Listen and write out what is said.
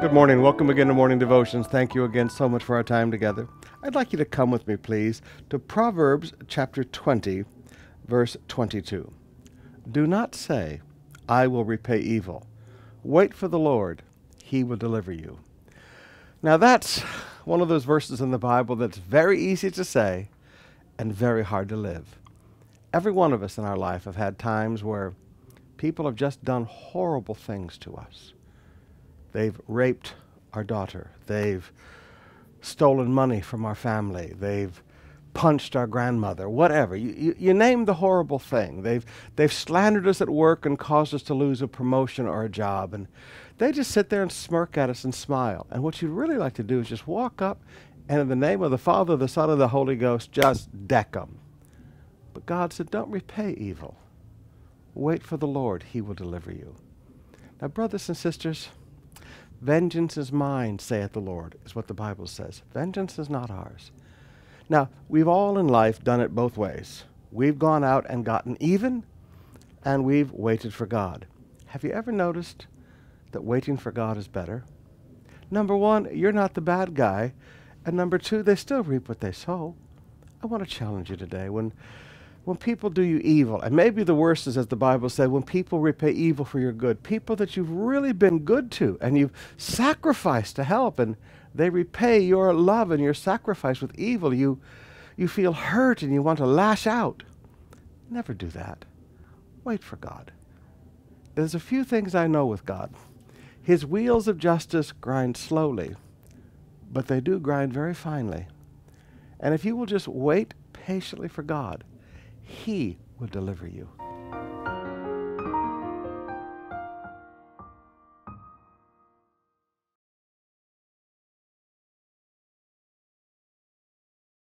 Good morning. Welcome again to Morning Devotions. Thank you again so much for our time together. I'd like you to come with me, please, to Proverbs chapter 20, verse 22. Do not say, I will repay evil. Wait for the Lord, he will deliver you. Now, that's one of those verses in the Bible that's very easy to say and very hard to live. Every one of us in our life have had times where people have just done horrible things to us They've raped our daughter. They've stolen money from our family. They've punched our grandmother, whatever. You, you, you, name the horrible thing. They've, they've slandered us at work and caused us to lose a promotion or a job. And they just sit there and smirk at us and smile. And what you'd really like to do is just walk up and, in the name of the Father, the Son, and the Holy Ghost, just deck them. But God said, Don't repay evil. Wait for the Lord, He will deliver you. Now, brothers and sisters, Vengeance is mine, saith the Lord, is what the Bible says. Vengeance is not ours. Now, we've all in life done it both ways. We've gone out and gotten even, and we've waited for God. Have you ever noticed that waiting for God is better? Number one, you're not the bad guy. And number two, they still reap what they sow. I want to challenge you today. When when people do you evil, and maybe the worst is, as the Bible said, when people repay evil for your good, people that you've really been good to and you've sacrificed to help, and they repay your love and your sacrifice with evil, you, you feel hurt and you want to lash out. Never do that. Wait for God. There's a few things I know with God. His wheels of justice grind slowly, but they do grind very finely. And if you will just wait patiently for God, he will deliver you.